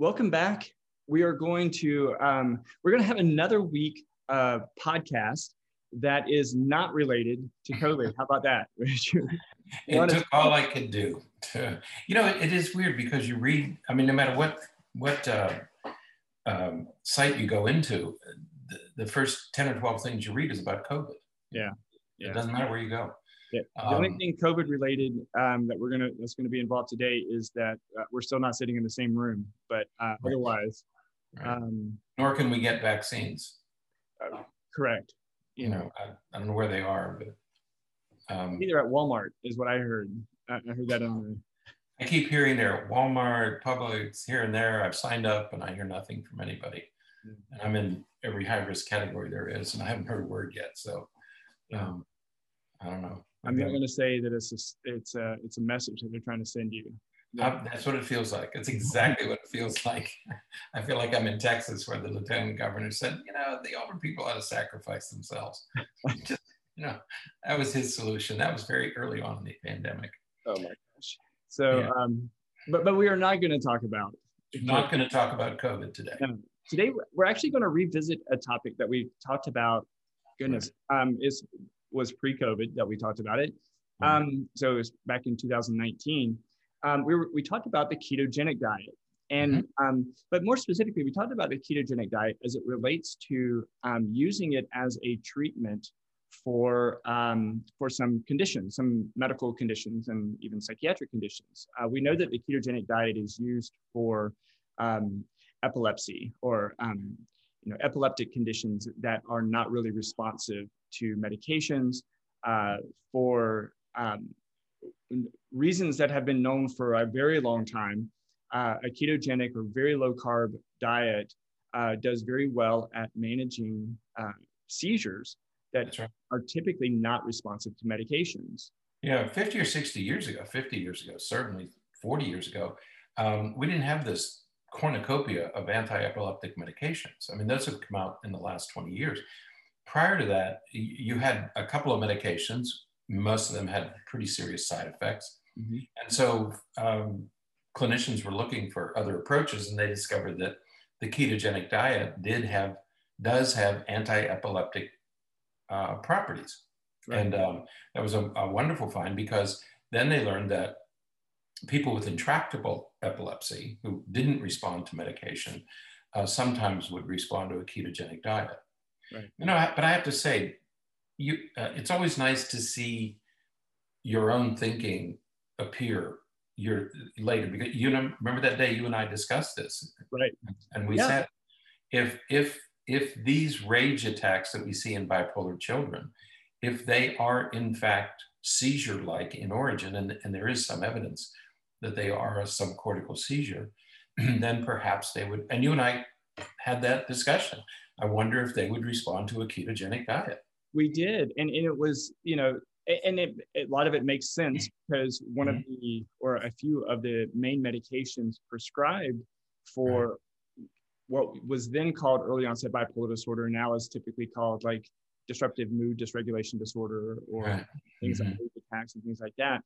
welcome back. We are going to um, we're going to have another week uh, podcast that is not related to COVID. How about that? it took all I could do. To, you know, it, it is weird because you read. I mean, no matter what what uh, um, site you go into, the, the, first ten or twelve things you read is about COVID. Yeah, yeah. It doesn't matter where you go. Yeah. The um, only thing COVID related um, that we're gonna that's gonna be involved today is that uh, we're still not sitting in the same room, but uh, right. otherwise, right. um, nor can we get vaccines. Uh, correct. You, you know, know I, I, don't know where they are, but um, either at Walmart is what I heard. I, I heard that on. I keep hearing they're at Walmart, Publix, here and there. I've signed up, and I hear nothing from anybody. Mm. And I'm in every high risk category there is, and I haven't heard a word yet. So, um, I don't know. I'm not going to say that it's a, it's a it's a message that they're trying to send you. That's what it feels like. It's exactly what it feels like. I feel like I'm in Texas where the lieutenant governor said, you know, the older people ought to sacrifice themselves. Just, you know, that was his solution. That was very early on in the pandemic. Oh my gosh. So, yeah. um, but but we are not going to talk about. Not going to talk about COVID today. No. Today we're actually going to revisit a topic that we talked about. Goodness, right. um, is was pre-COVID that we talked about it. Mm-hmm. Um, so it was back in 2019. Um, we, were, we talked about the ketogenic diet. And, mm-hmm. um, but more specifically, we talked about the ketogenic diet as it relates to um, using it as a treatment for, um, for some conditions, some medical conditions, and even psychiatric conditions. Uh, we know that the ketogenic diet is used for um, epilepsy or you know, epileptic conditions that are not really responsive to medications uh, for um, reasons that have been known for a very long time. Uh, a ketogenic or very low carb diet uh, does very well at managing uh, seizures that right. are typically not responsive to medications. Yeah, 50 or 60 years ago, 50 years ago, certainly 40 years ago, um, we didn't have this cornucopia of anti-epileptic medications. I mean, those have come out in the last 20 years. Prior to that, you had a couple of medications. Most of them had pretty serious side effects. Mm-hmm. And so um, clinicians were looking for other approaches and they discovered that the ketogenic diet did have, does have anti-epileptic uh, properties. Right. And um, that was a, a wonderful find because then they learned that people with intractable epilepsy who didn't respond to medication uh, sometimes would respond to a ketogenic diet. Right. You know, but I have to say, you, uh, it's always nice to see your own thinking appear your later because you know remember that day you and I discussed this right and we yeah. said if if if these rage attacks that we see in bipolar children if they are in fact seizure like in origin and, and there is some evidence that they are a subcortical seizure, then perhaps they would, and you and I had that discussion. I wonder if they would respond to a ketogenic diet. We did. And, and it was, you know, and it, a lot of it makes sense because one mm-hmm. of the, or a few of the main medications prescribed for right. what was then called early onset bipolar disorder, now is typically called like disruptive mood dysregulation disorder or right. things mm-hmm. like attacks and things like that.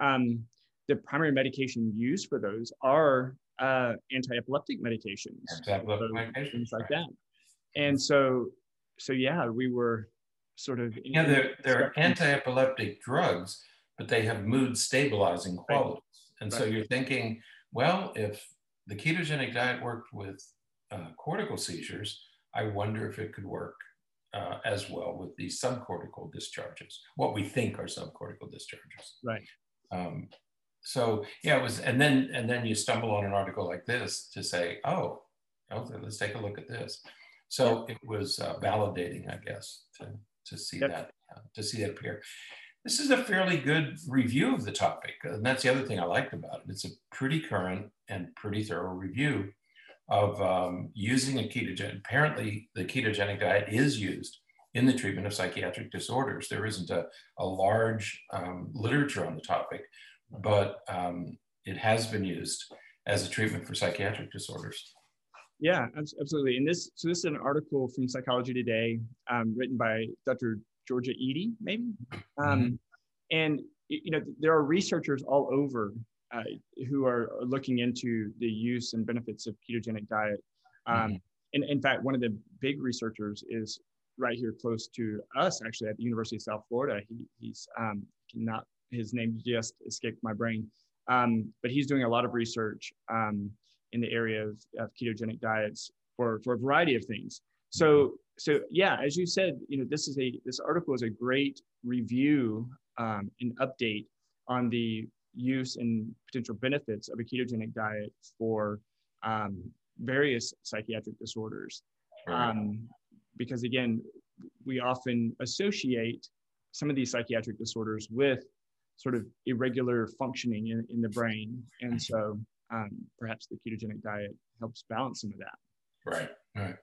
Um, the primary medication used for those are uh, anti-epileptic medications, anti-epileptic medications, things like right. that. And so, so yeah, we were sort of yeah, they're, they're anti-epileptic drugs, but they have mood stabilizing qualities. Right. And right. so you're thinking, well, if the ketogenic diet worked with uh, cortical seizures, I wonder if it could work uh, as well with these subcortical discharges, what we think are subcortical discharges. Right. Um, so yeah, it was, and then and then you stumble on an article like this to say, oh, okay, let's take a look at this. So it was uh, validating, I guess, to to see yep. that uh, to see that appear. This is a fairly good review of the topic, and that's the other thing I liked about it. It's a pretty current and pretty thorough review of um, using a ketogenic. Apparently, the ketogenic diet is used in the treatment of psychiatric disorders. There isn't a, a large um, literature on the topic, but um, it has been used as a treatment for psychiatric disorders. Yeah, absolutely. And this, so this is an article from Psychology Today, um, written by Dr. Georgia Ede, maybe. Um, mm-hmm. And you know, there are researchers all over uh, who are looking into the use and benefits of ketogenic diet. Um, mm-hmm. And in fact, one of the big researchers is right here close to us, actually, at the University of South Florida. He, he's um, not his name just escaped my brain, um, but he's doing a lot of research um, in the area of, of, ketogenic diets for for a variety of things. So so yeah, as you said, you know, this is a this article is a great review um, and update on the use and potential benefits of a ketogenic diet for um, various psychiatric disorders. Um, because again, we often associate some of these psychiatric disorders with sort of irregular functioning in, in the brain. And so um, perhaps the ketogenic diet helps balance some of that. Right, right.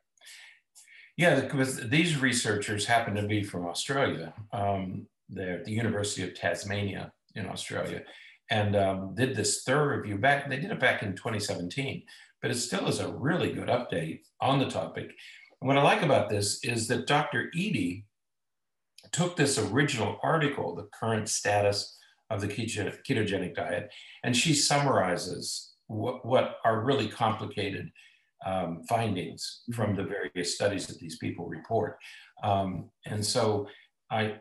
Yeah, because these researchers happen to be from Australia. Um, they're at the University of Tasmania in Australia and um, did this thorough review back. They did it back in 2017, but it still is a really good update on the topic. And what I like about this is that Dr. Ede took this original article, the current status of the ketogenic diet, and she summarizes what, what are really complicated um, findings from the various studies that these people report. Um, and so I,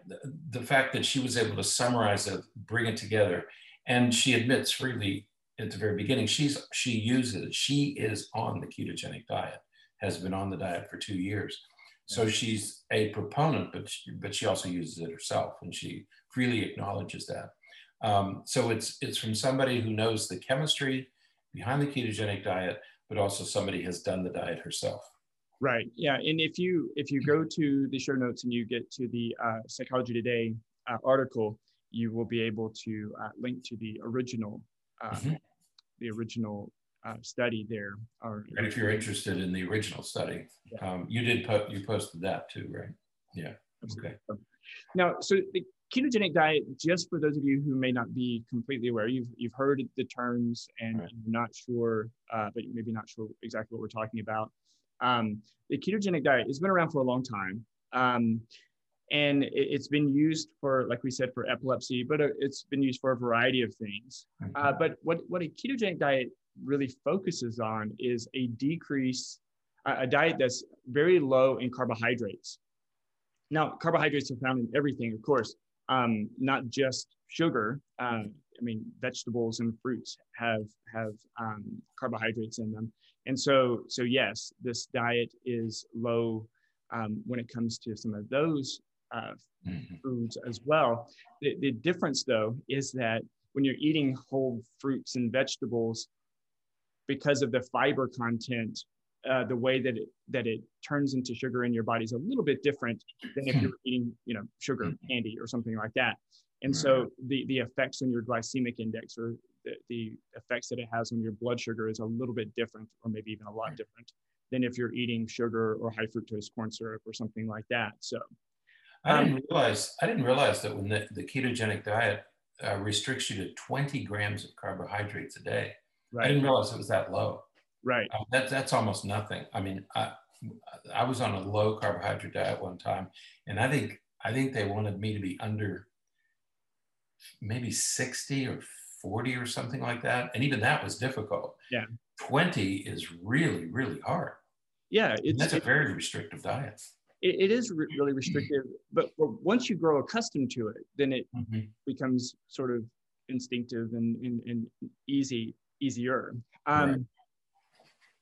the fact that she was able to summarize it, bring it together, and she admits freely at the very beginning, she's, she uses, she is on the ketogenic diet, has been on the diet for two years. So she's a proponent, but she, but she also uses it herself, and she freely acknowledges that. Um, so it's it's from somebody who knows the chemistry behind the ketogenic diet, but also somebody has done the diet herself. Right. Yeah. And if you if you go to the show notes and you get to the uh, Psychology Today uh, article, you will be able to uh, link to the original uh, mm-hmm. the original uh, study there. Or, and if you're interested in the original study, yeah. um, you did put you posted that too, right? Yeah. Absolutely. Okay. Now, so the ketogenic diet, just for those of you who may not be completely aware, you've, you've heard the terms and right. you're not sure, uh, but maybe not sure exactly what we're talking about. Um, the ketogenic diet has been around for a long time. Um, and it, has been used for, like we said, for epilepsy, but uh, it's been used for a variety of things. Uh, but what, what a ketogenic diet really focuses on is a decrease, a diet that's very low in carbohydrates. Now, carbohydrates are found in everything, of course, um, not just sugar. Uh, I mean, vegetables and fruits have have um, carbohydrates in them, and so so yes, this diet is low um, when it comes to some of those uh, mm-hmm. foods as well. The, the difference, though, is that when you're eating whole fruits and vegetables, because of the fiber content, uh, the way that it that it turns into sugar in your body is a little bit different than if you're eating, you know, sugar mm-hmm. candy or something like that. And so the the effects on your glycemic index or the, the effects that it has on your blood sugar is a little bit different, or maybe even a lot different than if you're eating sugar or high fructose corn syrup or something like that. So I didn't um, realize I didn't realize that when the, the ketogenic diet uh, restricts you to 20 grams of carbohydrates a day. Right. I didn't realize it was that low. Right. Uh, that, that's almost nothing. I mean, I, I was on a low carbohydrate diet one time, and I think I think they wanted me to be under maybe 60 or 40 or something like that, and even that was difficult. Yeah. 20 is really really hard. Yeah, it's, that's a very restrictive diet it, it is re- really restrictive, but, but, once you grow accustomed to it, then it mm-hmm. becomes sort of instinctive and, and, and easy, easier. Um, right.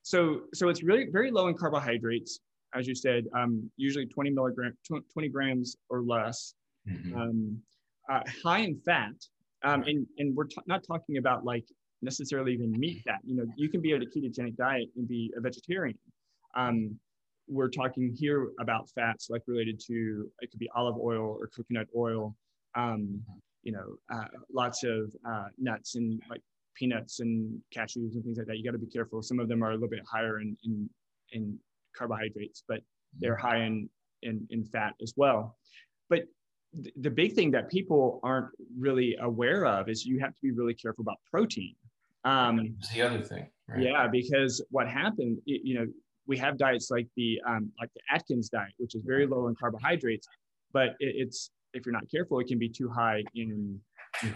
So, so it's really very low in carbohydrates, as you said, um, usually 20 milligrams, 20 grams or less. Mm-hmm. Um, uh, high in fat, um, and and we're t- not talking about like necessarily even meat fat. You know, you can be on a ketogenic diet and be a vegetarian. Um, we're talking here about fats like related to it could be olive oil or coconut oil um, you know uh, lots of uh, nuts and like peanuts and cashews and things like that you got to be careful. Some of them are a little bit higher in in, in carbohydrates but they're high in, in in fat as well. But th- the big thing that people aren't really aware of is you have to be really careful about protein. Um, the other thing right? yeah because what happened you know we have diets like the um, like the Atkins diet, which is very low in carbohydrates, but it, it's if you're not careful, it can be too high in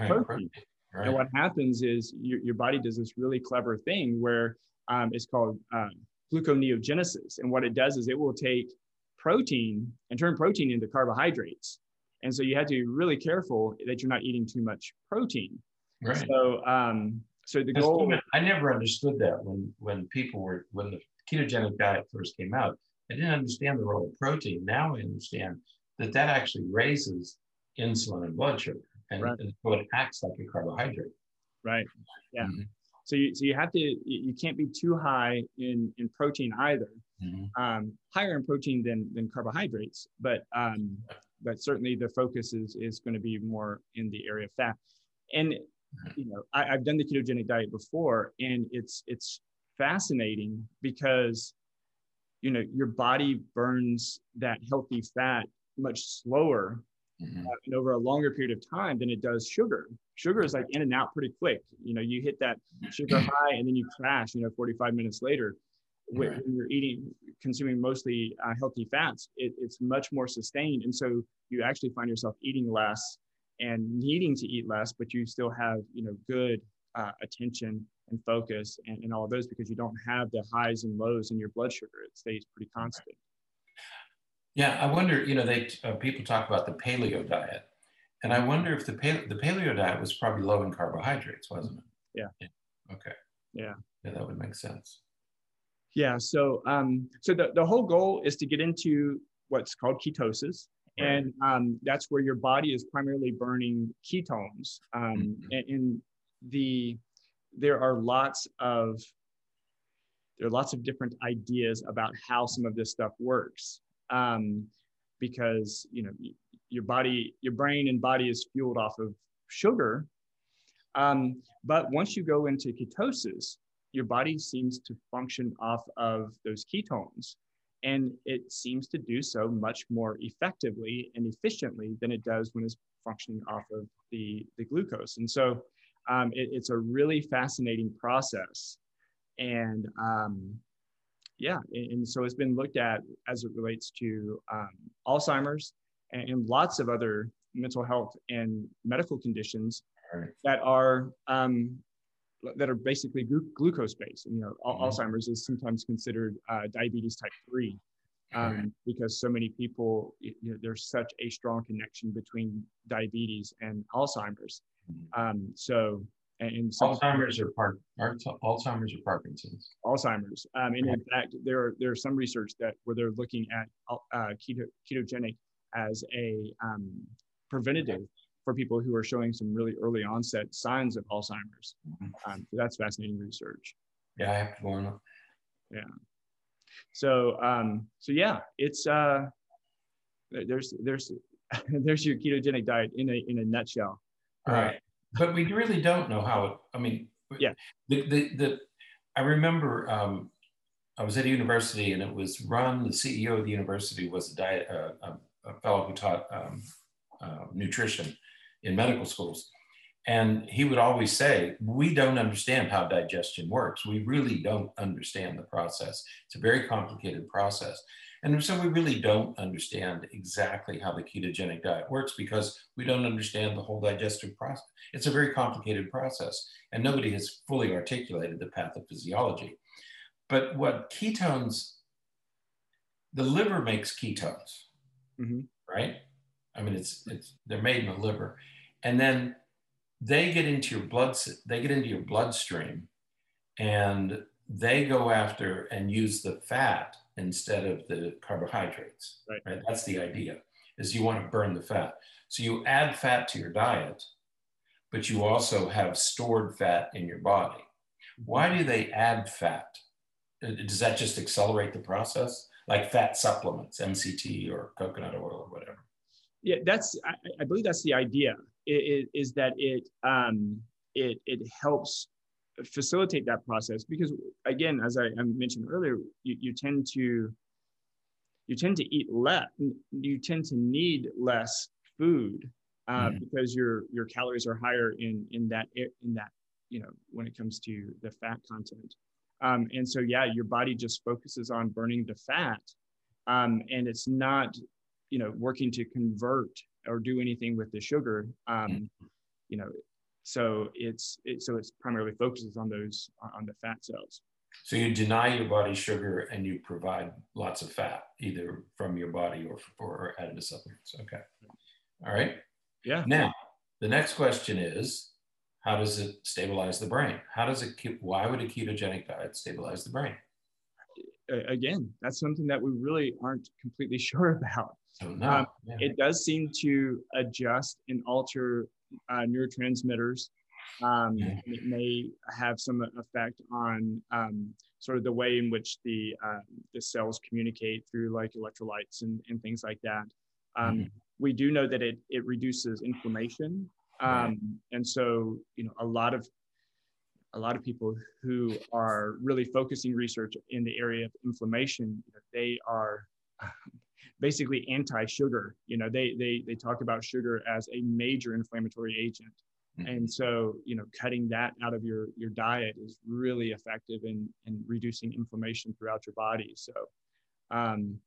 protein. Right. And what happens is your, your body does this really clever thing where um, it's called uh, gluconeogenesis. And what it does is it will take protein and turn protein into carbohydrates. And so you have to be really careful that you're not eating too much protein. Right. So, um, so the goal. I never understood that when when people were when the ketogenic diet first came out. I didn't understand the role of protein. Now I understand that that actually raises insulin and blood sugar, and, right. and so it acts like a carbohydrate. Right. Yeah. Mm-hmm. So you, so you have to you can't be too high in in protein either. Mm-hmm. Um, higher in protein than than carbohydrates, but um, but certainly the focus is is going to be more in the area of fat. And you know, I, have done the ketogenic diet before, and it's it's fascinating because you know your body burns that healthy fat much slower mm-hmm. uh, and over a longer period of time than it does sugar. Sugar is like in and out pretty quick. You know, you hit that sugar high and then you crash. You know, 45 minutes later. When, right. when you're eating, consuming mostly uh, healthy fats, it, it's much more sustained, and so you actually find yourself eating less and needing to eat less, but you still have you know good uh, attention and focus and, and all of those because you don't have the highs and lows in your blood sugar. It stays pretty constant. Yeah, I wonder. You know, they uh, people talk about the paleo diet, and I wonder if the paleo, the paleo diet was probably low in carbohydrates, wasn't it? Yeah. yeah. Okay. Yeah. Yeah, that would make sense. Yeah. So, um, so the, the whole goal is to get into what's called ketosis, and um, that's where your body is primarily burning ketones. Um, mm-hmm. and, and the there are lots of there are lots of different ideas about how some of this stuff works um, because you know your body your brain and body is fueled off of sugar. Um, but once you go into ketosis your body seems to function off of those ketones. And it seems to do so much more effectively and efficiently than it does when it's functioning off of the, the glucose. And so um, it, it's a really fascinating process. And um, yeah, and, and, so it's been looked at as it relates to um, Alzheimer's and, and, lots of other mental health and medical conditions right. that are um, that are basically glu- glucose based. You know, mm-hmm. Alzheimer's is sometimes considered uh, diabetes type three um, right. because so many people, you know, there's such a strong connection between diabetes and Alzheimer's. Um, so, and Alzheimer's or Park, Alzheimer's or Parkinson's. Alzheimer's. Um, and in fact, there are, there's some research that where they're looking at uh, keto, ketogenic as a um, preventative for people who are showing some really early onset signs of Alzheimer's. Mm-hmm. Um, so that's fascinating research. Yeah, I have to on. Yeah. So, um, so yeah, it's uh, there's there's there's your ketogenic diet in a in a nutshell. Right. But we really don't know how it, I mean, yeah. The, the, the, I remember um, I was at a university and it was run, the CEO of the university was a, diet, uh, a, a fellow who taught um, uh, nutrition in medical schools. And he would always say, We don't understand how digestion works. We really don't understand the process. It's a very complicated process. And so we really don't understand exactly how the ketogenic diet works because we don't understand the whole digestive process. It's a very complicated process, and nobody has fully articulated the pathophysiology. But what ketones, the liver makes ketones, mm-hmm. right? I mean, it's it's they're made in the liver, and then they get into your blood. They get into your bloodstream, and they go after and use the fat instead of the carbohydrates. Right. right. That's the idea, is you want to burn the fat. So you add fat to your diet, but you also have stored fat in your body. Why do they add fat? Uh, does that just accelerate the process? Like fat supplements, MCT or coconut oil or whatever? Yeah, that's, I, I believe that's the idea, it, is that it, um, it, it helps facilitate that process because again as i, I mentioned earlier you, you tend to you tend to eat less you tend to need less food uh, mm. because your your calories are higher in in that in that you know when it comes to the fat content um, and so yeah your body just focuses on burning the fat um, and it's not you know working to convert or do anything with the sugar um, mm. you know so it's it, so it's primarily focuses on those on the fat cells. So you deny your body sugar and you provide lots of fat, either from your body or or added to supplements. Okay. All right. Yeah. Now, the next question is, how does it stabilize the brain? How does it keep? Why would a ketogenic diet stabilize the brain? Again, that's something that we really aren't completely sure about. So no, um, yeah. It does seem to adjust and alter uh, neurotransmitters. Um, yeah. It may have some effect on um, sort of the way in which the uh, the cells communicate through like electrolytes and, and things like that. Um, mm-hmm. We do know that it it reduces inflammation, right. Um, and so you know a lot of a lot of people who are really focusing research in the area of inflammation, they are basically anti-sugar. You know, they they they talk about sugar as a major inflammatory agent. Mm-hmm. And so, you know, cutting that out of your your diet is really effective in in reducing inflammation throughout your body. So, um,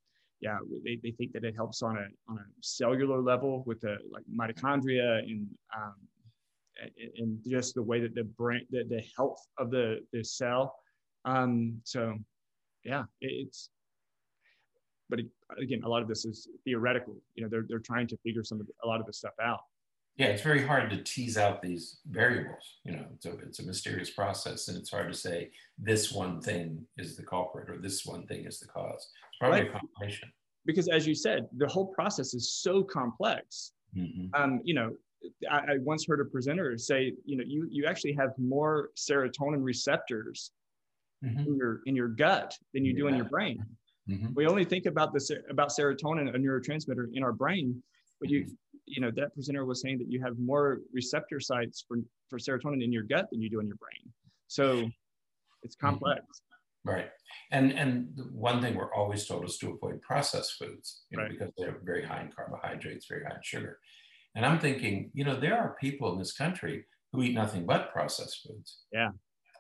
yeah, they, they think that it helps on a on a cellular level with the like mitochondria and um, and just the way that the brain the, the health of the the cell. Um, so, yeah, it's but again, a lot of this is theoretical. You know, they're they're trying to figure some of the, a lot of this stuff out. Yeah, it's very hard to tease out these variables. You know, it's a, it's a mysterious process, and it's hard to say this one thing is the culprit or this one thing is the cause. It's probably right. a combination. Because, as you said, the whole process is so complex. Mm-hmm. Um, you know, I, I once heard a presenter say, you know, you you actually have more serotonin receptors mm-hmm. in your in your gut than you yeah. do in your brain. Mm-hmm. We only think about this about serotonin, a neurotransmitter in our brain, but you mm-hmm. you know that presenter was saying that you have more receptor sites for for serotonin in your gut than you do in your brain. So it's mm-hmm. complex. Right. And and one thing we're always told is to avoid processed foods, you know, right. because they're very high in carbohydrates, very high in sugar. And I'm thinking, you know, there are people in this country who eat nothing but processed foods. Yeah.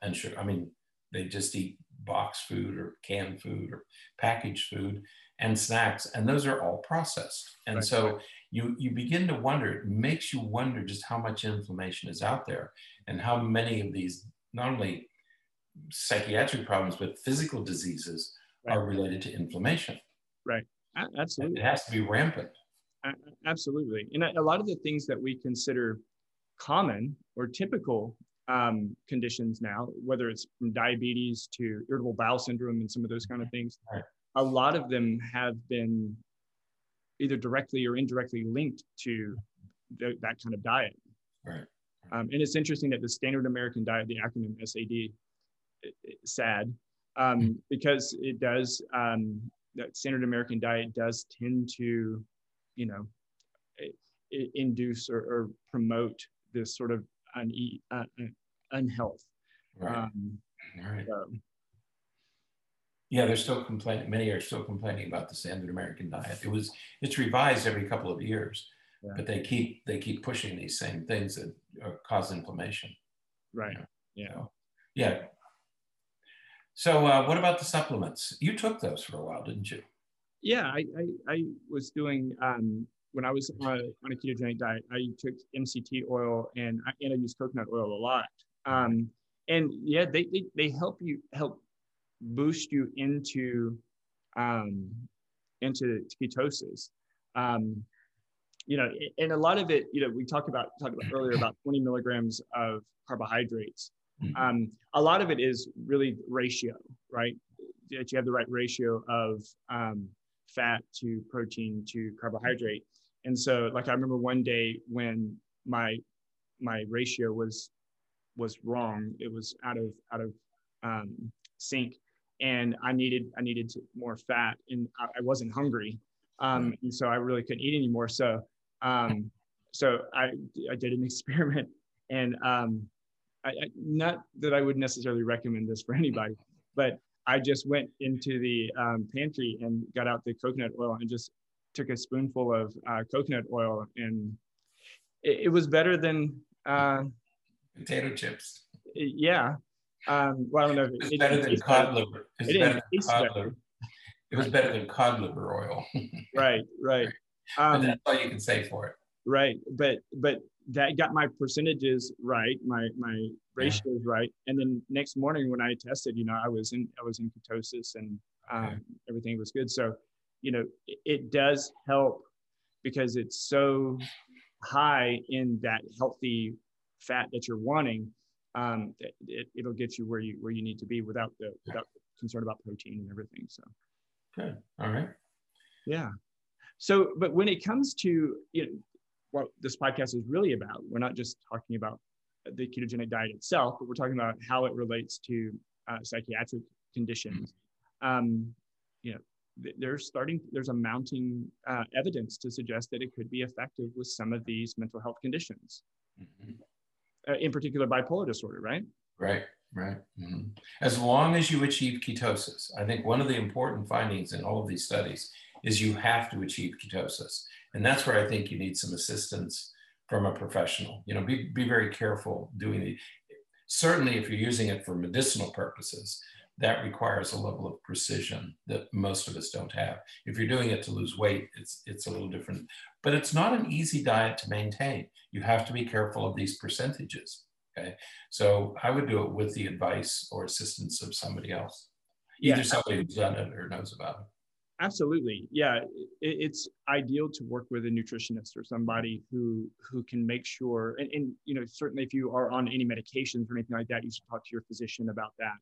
And sugar. I mean, they just eat box food or canned food or packaged food and snacks and those are all processed. And right. so you you begin to wonder it makes you wonder just how much inflammation is out there and how many of these not only psychiatric problems but physical diseases right. are related to inflammation. Right. Absolutely. It has to be rampant. Absolutely. And a lot of the things that we consider common or typical um, conditions now, whether it's from diabetes to irritable bowel syndrome and some of those kind of things. A lot of them have been either directly or indirectly linked to the, that kind of diet. Right. Um, and it's interesting that the standard American diet, the acronym SAD, SAD, um, hmm. because it does, um, that standard American diet does tend to, you know, induce or, or promote this sort of une- uh, unhealth. Right. Um, right. So. Yeah, they're still complaining. Many are still complaining about the standard American diet. It was it's revised every couple of years, yeah. but they keep they keep pushing these same things that cause inflammation. Right. You know? Yeah. So, yeah. So, uh, what about the supplements? You took those for a while, didn't you? Yeah, I I, I was doing um, when I was on a, on a ketogenic diet. I took MCT oil and I, and I used coconut oil a lot. Um, and yeah, they, they, they help you help boost you into um, into ketosis. Um, you know, and a lot of it, you know, we talked about talked about earlier about 20 milligrams of carbohydrates. Mm-hmm. Um, a lot of it is really ratio, right? That you have the right ratio of um, fat to protein to carbohydrate. And so, like I remember one day when my my ratio was was wrong. It was out of out of um, sync, and I needed I needed to, more fat, and I, I wasn't hungry, um, and so I really couldn't eat anymore. So um, so I I did an experiment, and um, I, I, not that I would necessarily recommend this for anybody, but I just went into the um, pantry and got out the coconut oil and just took a spoonful of uh, coconut oil, and it, it was better than uh, potato chips. Yeah. Um, well, I don't know. It was it, better than cod liver. It was better than cod liver. It was better than cod liver oil. right, right. Um, that's all you can say for it. Right, but but that got my percentages right, my my ratios yeah. right, and then next morning when I tested, you know, I was in I was in ketosis and um, okay. everything was good. So, you know, it, does help because it's so high in that healthy fat that you're wanting. Um, it, it'll get you where you where you need to be without the without concern about protein and everything. So, good. All right. Yeah. So, but when it comes to you know, what this podcast is really about, we're not just talking about the ketogenic diet itself, but we're talking about how it relates to uh, psychiatric conditions. Um, you know, there's starting, there's a mounting uh, evidence to suggest that it could be effective with some of these mental health conditions, mm-hmm. uh, in particular bipolar disorder, right? Right, right. Mm-hmm. As long as you achieve ketosis, I think one of the important findings in all of these studies is you have to achieve ketosis. And that's where I think you need some assistance from a professional. You know, be, be very careful doing it. Certainly, if you're using it for medicinal purposes, that requires a level of precision that most of us don't have. If you're doing it to lose weight, it's, it's a little different. But it's not an easy diet to maintain. You have to be careful of these percentages. Okay. So I would do it with the advice or assistance of somebody else, either yeah. somebody who's done it or knows about it. Absolutely. Yeah. It, it's ideal to work with a nutritionist or somebody who who can make sure and, and you know, certainly if you are on any medications or anything like that, you should talk to your physician about that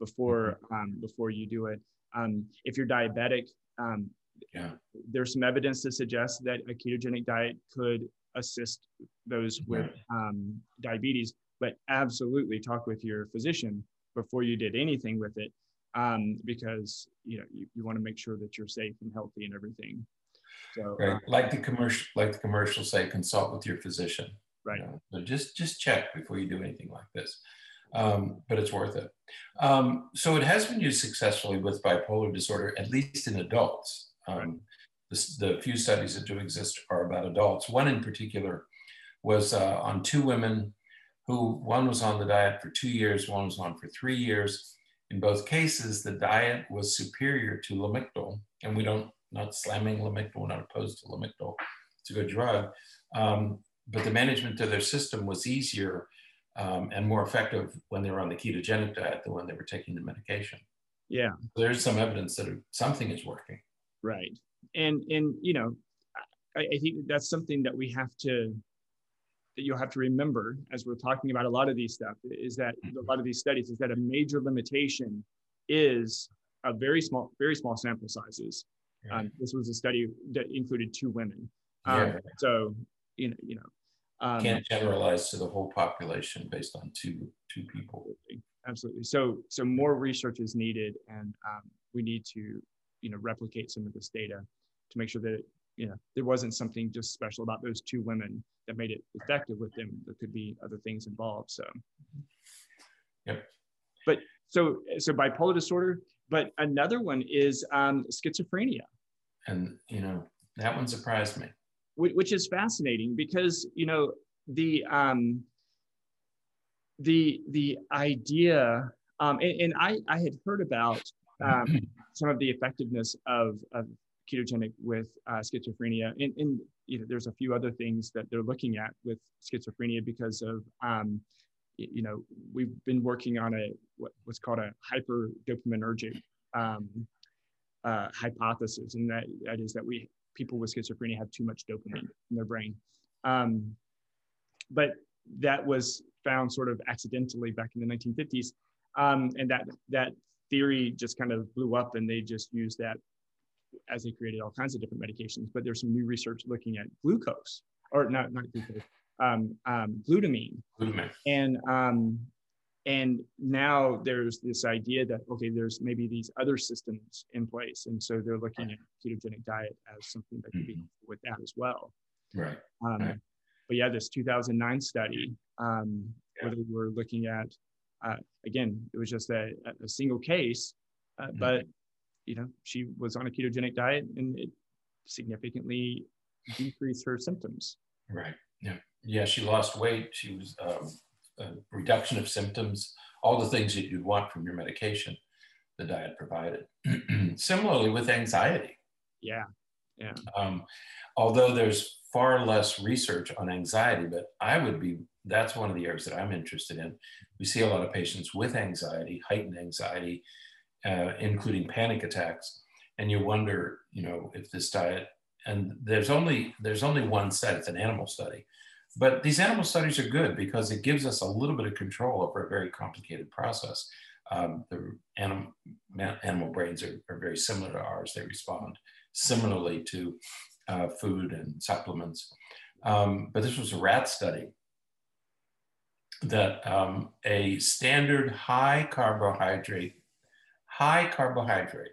before mm-hmm. um, before you do it. Um, if you're diabetic, um, yeah. there's some evidence to suggest that a ketogenic diet could assist those with um, diabetes, but absolutely talk with your physician before you did anything with it um, because you know you, you want to make sure that you're safe and healthy and everything. So, right. Uh, like the commercial, like the commercial say, consult with your physician. Right. You know? So just just check before you do anything like this. Um, but it's worth it. Um, so it has been used successfully with bipolar disorder, at least in adults. Um, the, the, few studies that do exist are about adults. One in particular was uh, on two women who one was on the diet for two years, one was on for three years. In both cases, the diet was superior to Lamictal, and we don't, not slamming Lamictal, we're not opposed to Lamictal, it's a good drug. Um, but the management of their system was easier um, and more effective when they were on the ketogenic diet than when they were taking the medication. Yeah. There's some evidence that something is working. Right. And, and you know, I, I think that's something that we have to that you'll have to remember as we're talking about a lot of these stuff is that a lot of these studies is that a major limitation is a very small, very small sample sizes. Um, this was a study that included two women. Um, yeah. So, you know, you know, um, can't generalize to the whole population based on two two people. Absolutely. absolutely. So, so more research is needed, and um, we need to, you know, replicate some of this data to make sure that you know there wasn't something just special about those two women that made it effective with them there could be other things involved so yep but so so bipolar disorder but another one is um, schizophrenia and you know that one surprised me which is fascinating because you know the um the the idea um and, and i i had heard about um, some of the effectiveness of, of ketogenic with uh, schizophrenia. And, and, you know, there's a few other things that they're looking at with schizophrenia because of, um, you know, we've been working on a what, what's called a hyperdopaminergic um, uh, hypothesis, and that, that is that we people with schizophrenia have too much dopamine in their brain. Um, but that was found sort of accidentally back in the 1950s, um, and that that theory just kind of blew up, and they just used that as they created all kinds of different medications. But there's some new research looking at glucose, or not not glucose, um, um, glutamine. Glutamine. And um, and now there's this idea that okay, there's maybe these other systems in place, and so they're looking at ketogenic diet as something that could mm-hmm. be with that as well. Right. Um, right. But yeah, this 2009 study um, yeah. where they were looking at uh, again, it was just a, a single case, uh, mm-hmm. but you know, she was on a ketogenic diet and it significantly decreased her symptoms. Right. Yeah. Yeah. She lost weight. She was um, a reduction of symptoms, all the things that you'd want from your medication, the diet provided. Similarly with anxiety. Yeah. Yeah. Um, although there's far less research on anxiety, but I would be, that's one of the areas that I'm interested in. We see a lot of patients with anxiety, heightened anxiety, uh, including panic attacks. And you wonder, you know, if this diet, and there's only, there's only one set, it's an animal study. But these animal studies are good because it gives us a little bit of control over a very complicated process. Um, the anim, animal brains are, are, very similar to ours. They respond similarly to uh, food and supplements. Um, but this was a rat study that um, a standard high carbohydrate, high carbohydrate,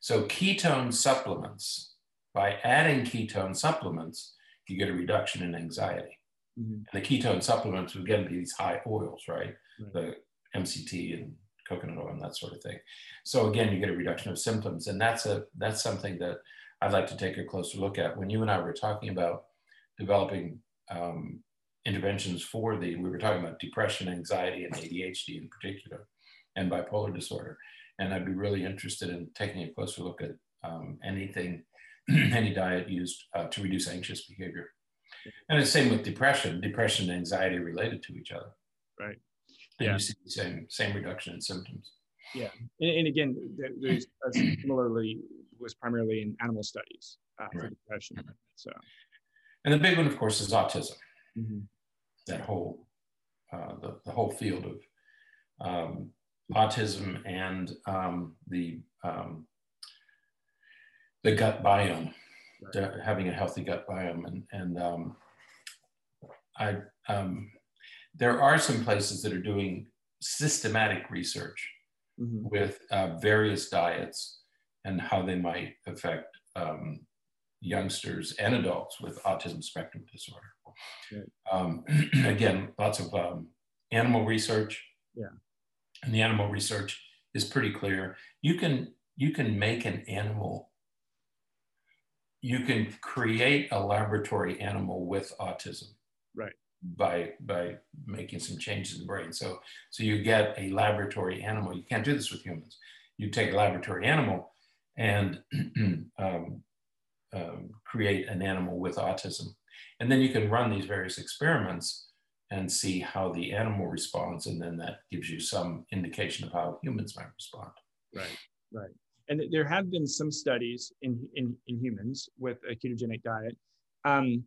so ketone supplements, by adding ketone supplements, you get a reduction in anxiety. Mm-hmm. And the ketone supplements would again be these high oils, right? right? The MCT and coconut oil and that sort of thing. So again, you get a reduction of symptoms, and that's a that's something that I'd like to take a closer look at. When you and I were talking about developing um, interventions for the, we were talking about depression, anxiety, and ADHD in particular, and bipolar disorder. And I'd be really interested in taking a closer look at um, anything, any diet used uh, to reduce anxious behavior. And the same with depression, depression and anxiety related to each other. Right. And yeah. you see the same, same reduction in symptoms. Yeah. And, and again, there's similarly was primarily in animal studies uh, for right. depression. So, and the big one, of course, is autism. Mm-hmm. That whole uh, the, the whole field of um, autism and um, the um, the gut biome, right. having a healthy gut biome, and and um, I um, there are some places that are doing systematic research mm-hmm. with uh, various diets and how they might affect um, youngsters and adults with autism spectrum disorder. Right. Um, again, lots of um, animal research. Yeah. And the animal research is pretty clear. You can you can make an animal. You can create a laboratory animal with autism. Right. By by making some changes in the brain. So so you get a laboratory animal. You can't do this with humans. You take a laboratory animal and um, um, create an animal with autism. And then you can run these various experiments and see how the animal responds. And then that gives you some indication of how humans might respond. Right, right. And there have been some studies in, in, in humans with a ketogenic diet. Um,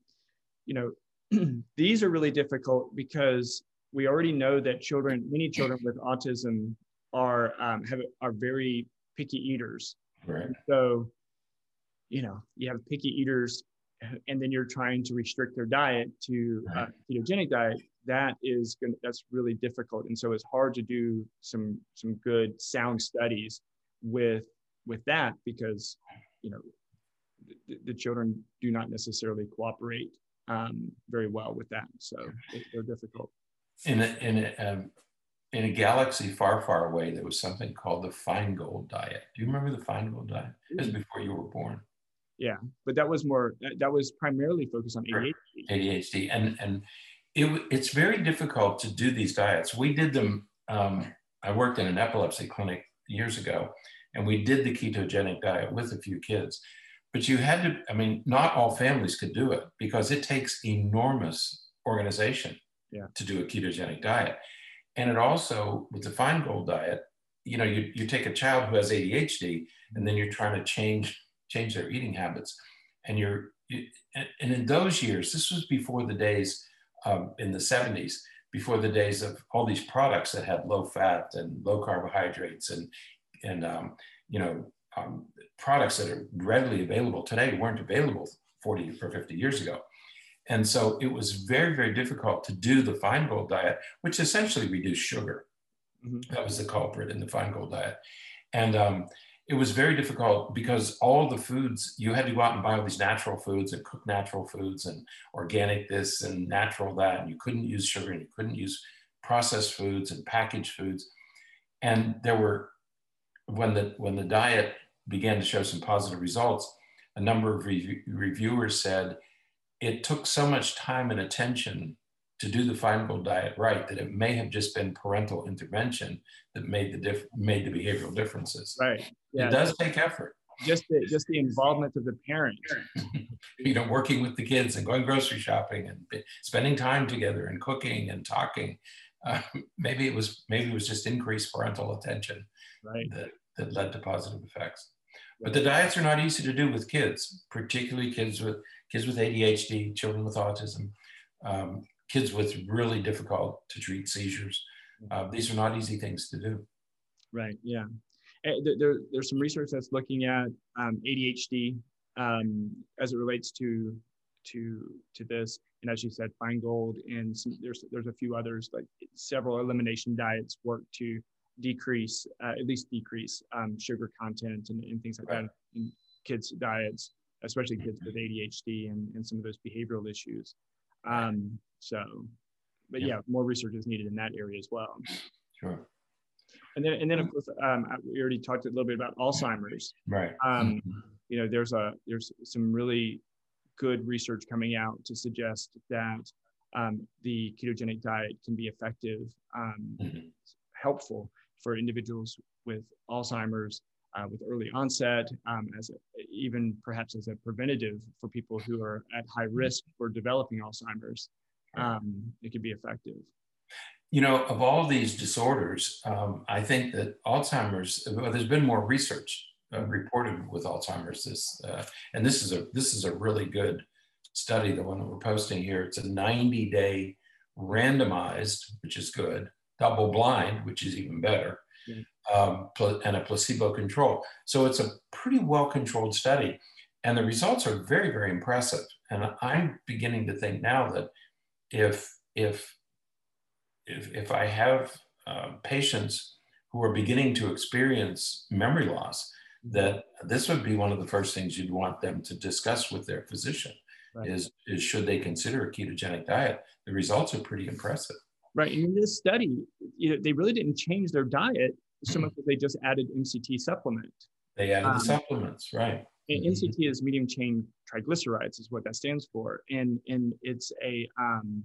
you know, these are really difficult because we already know that children, many children with autism are, um, have, are very picky eaters. Right. so, you know, you have picky eaters, and then you're trying to restrict their diet to a ketogenic diet. That is going that's really difficult, and so it's hard to do some some good sound studies with with that because you know the, the children do not necessarily cooperate um, very well with that, so they're difficult. In a, in a, um, in a galaxy far, far away, there was something called the Feingold diet. Do you remember the Feingold diet? It was mm-hmm. before you were born. Yeah, but that was more. That was primarily focused on ADHD. ADHD, and and it, it's very difficult to do these diets. We did them. Um, I worked in an epilepsy clinic years ago, and we did the ketogenic diet with a few kids. But you had to. I mean, not all families could do it because it takes enormous organization yeah. to do a ketogenic diet and it also, with the Feingold diet, you know, you, you take a child who has ADHD and then you're trying to change change their eating habits. And you're, you, and in those years, this was before the days um, in the 70s, before the days of all these products that had low fat and low carbohydrates and, and um, you know, um, products that are readily available today weren't available 40 or 50 years ago. And so it was very, very difficult to do the Feingold diet, which essentially reduced sugar. Mm-hmm. That was the culprit in the Feingold diet. And um, it was very difficult because all the foods, you had to go out and buy all these natural foods and cook natural foods and organic this and natural that. And you couldn't use sugar and you couldn't use processed foods and packaged foods. And there were, when the, when the diet began to show some positive results, a number of re- reviewers said, it took so much time and attention to do the Feingold diet right that it may have just been parental intervention that made the diff- made the behavioral differences. Right. Yeah. It does take effort. just the, just the involvement of the parents. you know, working with the kids and going grocery shopping and spending time together and cooking and talking. Uh, maybe it was maybe it was just increased parental attention right. that, that led to positive effects. But the diets are not easy to do with kids, particularly kids with kids with ADHD, children with autism, um, kids with really difficult to treat seizures. Uh, these are not easy things to do. Right. Yeah. Eh, there, there's some research that's looking at um, ADHD um, as it relates to to to this. And as you said, Feingold and some, there's there's a few others like several elimination diets work to decrease uh, at least decrease um, sugar content and, and things like that in kids' diets, especially kids with ADHD and, and some of those behavioral issues. Um, so, but yeah. yeah, more research is needed in that area as well. Sure. And then, and then of course, um, we already talked a little bit about Alzheimer's. Right. Um, mm-hmm. you know, there's a there's some really good research coming out to suggest that um, the ketogenic diet can be effective, um, mm-hmm. helpful for individuals with Alzheimer's, uh, with early onset, um, as a, even perhaps as a preventative for people who are at high risk for developing Alzheimer's. Um, it could be effective. You know, of all these disorders, um, I think that Alzheimer's. Well, there's been more research uh, reported with Alzheimer's. This uh, and this is a this is a really good study. The one that we're posting here. It's a 90 day randomized, which is good, double blind, which is even better, um, and a placebo control. So it's a pretty well controlled study, and the results are very very impressive. And I'm beginning to think now that if if if, if I have uh, patients who are beginning to experience memory loss, that this would be one of the first things you'd want them to discuss with their physician right. is, is should they consider a ketogenic diet? The results are pretty impressive. Right. in this study, you know, they really didn't change their diet so much as they just added MCT supplement. They added um, the supplements, right. And MCT mm-hmm. is medium chain triglycerides, is what that stands for. And, and it's a, um,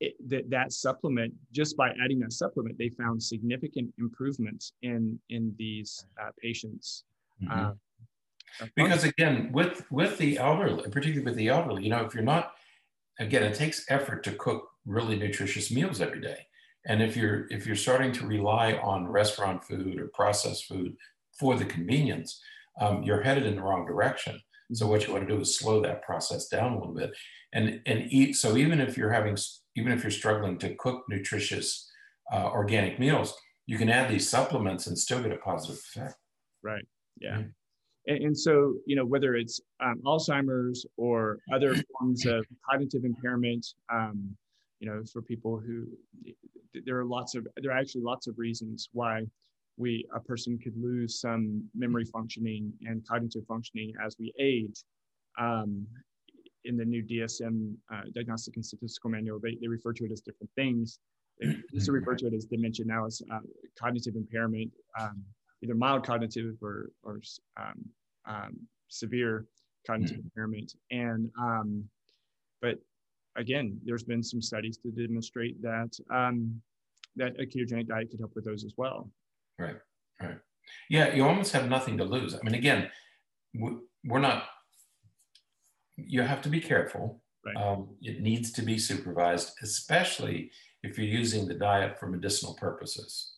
it, that, that supplement, just by adding that supplement, they found significant improvements in in these uh, patients. Mm-hmm. Uh, because again, with with the elderly, particularly with the elderly, you know, if you're not, again, it takes effort to cook really nutritious meals every day. And if you're if you're starting to rely on restaurant food or processed food for the convenience, um, you're headed in the wrong direction. So what you want to do is slow that process down a little bit, and and eat. So even if you're having even if you're struggling to cook nutritious uh, organic meals, you can add these supplements and still get a positive effect. Right. Yeah. Mm-hmm. And, and, so, you know, whether it's um, Alzheimer's or other forms of cognitive impairment, um, you know, for people who there are lots of there are actually lots of reasons why we a person could lose some memory functioning and cognitive functioning as we age. Um, in the new DSM uh, Diagnostic and Statistical Manual, they, they refer to it as different things. They used to refer to it as dementia. Now it's uh, cognitive impairment, um, either mild cognitive or, or um, um, severe cognitive mm-hmm. impairment. And um, but again, there's been some studies to demonstrate that um, that a ketogenic diet could help with those as well. Right. Right. Yeah, you almost have nothing to lose. I mean, again, we're not you have to be careful. Right. Um, it needs to be supervised, especially if you're using the diet for medicinal purposes.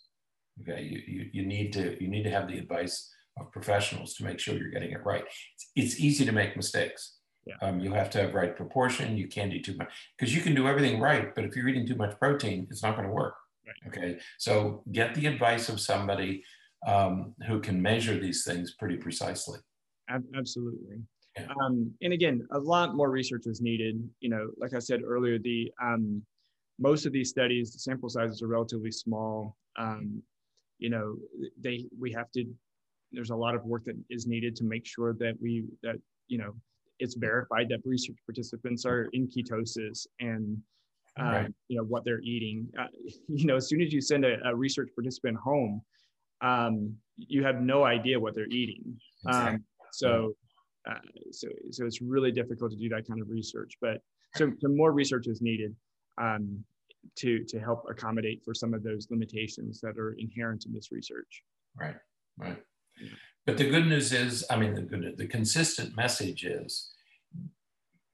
Okay, you, you, you need to you need to have the advice of professionals to make sure you're getting it right. It's, it's easy to make mistakes. Yeah. Um, you have to have right proportion. You can't do too much because you can do everything right, but if you're eating too much protein, it's not going to work. Right. Okay, so get the advice of somebody um, who can measure these things pretty precisely. Absolutely. Um, and again, a lot more research is needed. You know, like I said earlier, the um, most of these studies, the sample sizes are relatively small. Um, you know, they we have to. There's a lot of work that is needed to make sure that we that you know it's verified that research participants are in ketosis and uh, right. you know what they're eating. Uh, you know, as soon as you send a, a research participant home, um, you have no idea what they're eating. Exactly. Um, so uh, so, so it's really difficult to do that kind of research. But so, so more research is needed um, to to help accommodate for some of those limitations that are inherent in this research. Right, right. but the good news is, I mean, the good, the consistent message is,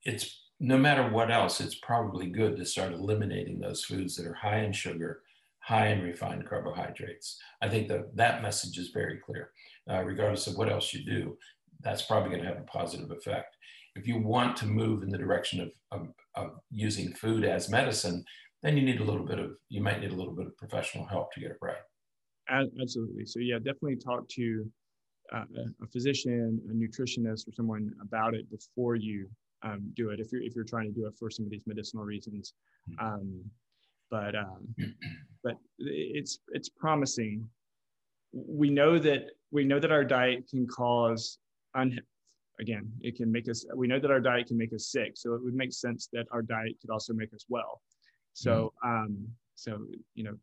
it's no matter what else, it's probably good to start eliminating those foods that are high in sugar, high in refined carbohydrates. I think that that message is very clear. Uh, regardless of what else you do, that's probably going to have a positive effect. If you want to move in the direction of, of, of using food as medicine, then you need a little bit of, you might need a little bit of professional help to get it right. Absolutely. So yeah, definitely talk to uh, a physician, a nutritionist, or someone about it before you um, do it. If you're if you're trying to do it for some of these medicinal reasons, mm-hmm. um, but um, but it's it's promising. We know that we know that our diet can cause un again it can make us we know that our diet can make us sick so it would make sense that our diet could also make us well so mm-hmm. um so you know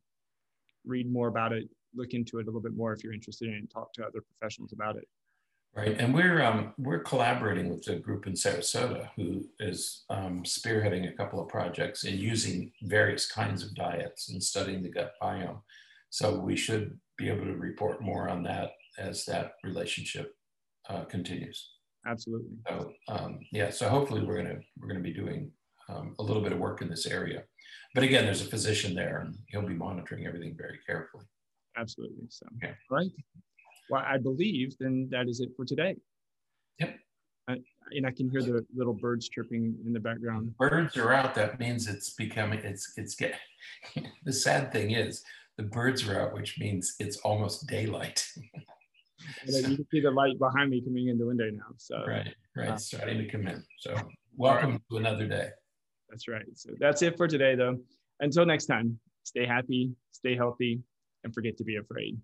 read more about it look into it a little bit more if you're interested in it and talk to other professionals about it. Right, and we're um, we're collaborating with a group in Sarasota who is um, spearheading a couple of projects and using various kinds of diets and studying the gut biome. So we should be able to report more on that as that relationship uh, continues. Absolutely. So um, yeah, so hopefully we're gonna we're gonna be doing um, a little bit of work in this area. But again, there's a physician there, and he'll be monitoring everything very carefully absolutely. So, okay. right. Well, I believe then that is it for today. Yep. Uh, and I can hear the little birds chirping in the background. Birds are out. That means it's becoming. It's it's get. the sad thing is the birds are out, which means it's almost daylight. so, you can see the light behind me coming in the window now. So right, right, uh, starting to come in. So welcome right. to another day. That's right. So that's it for today, though. Until next time, stay happy, stay healthy, and forget to be afraid.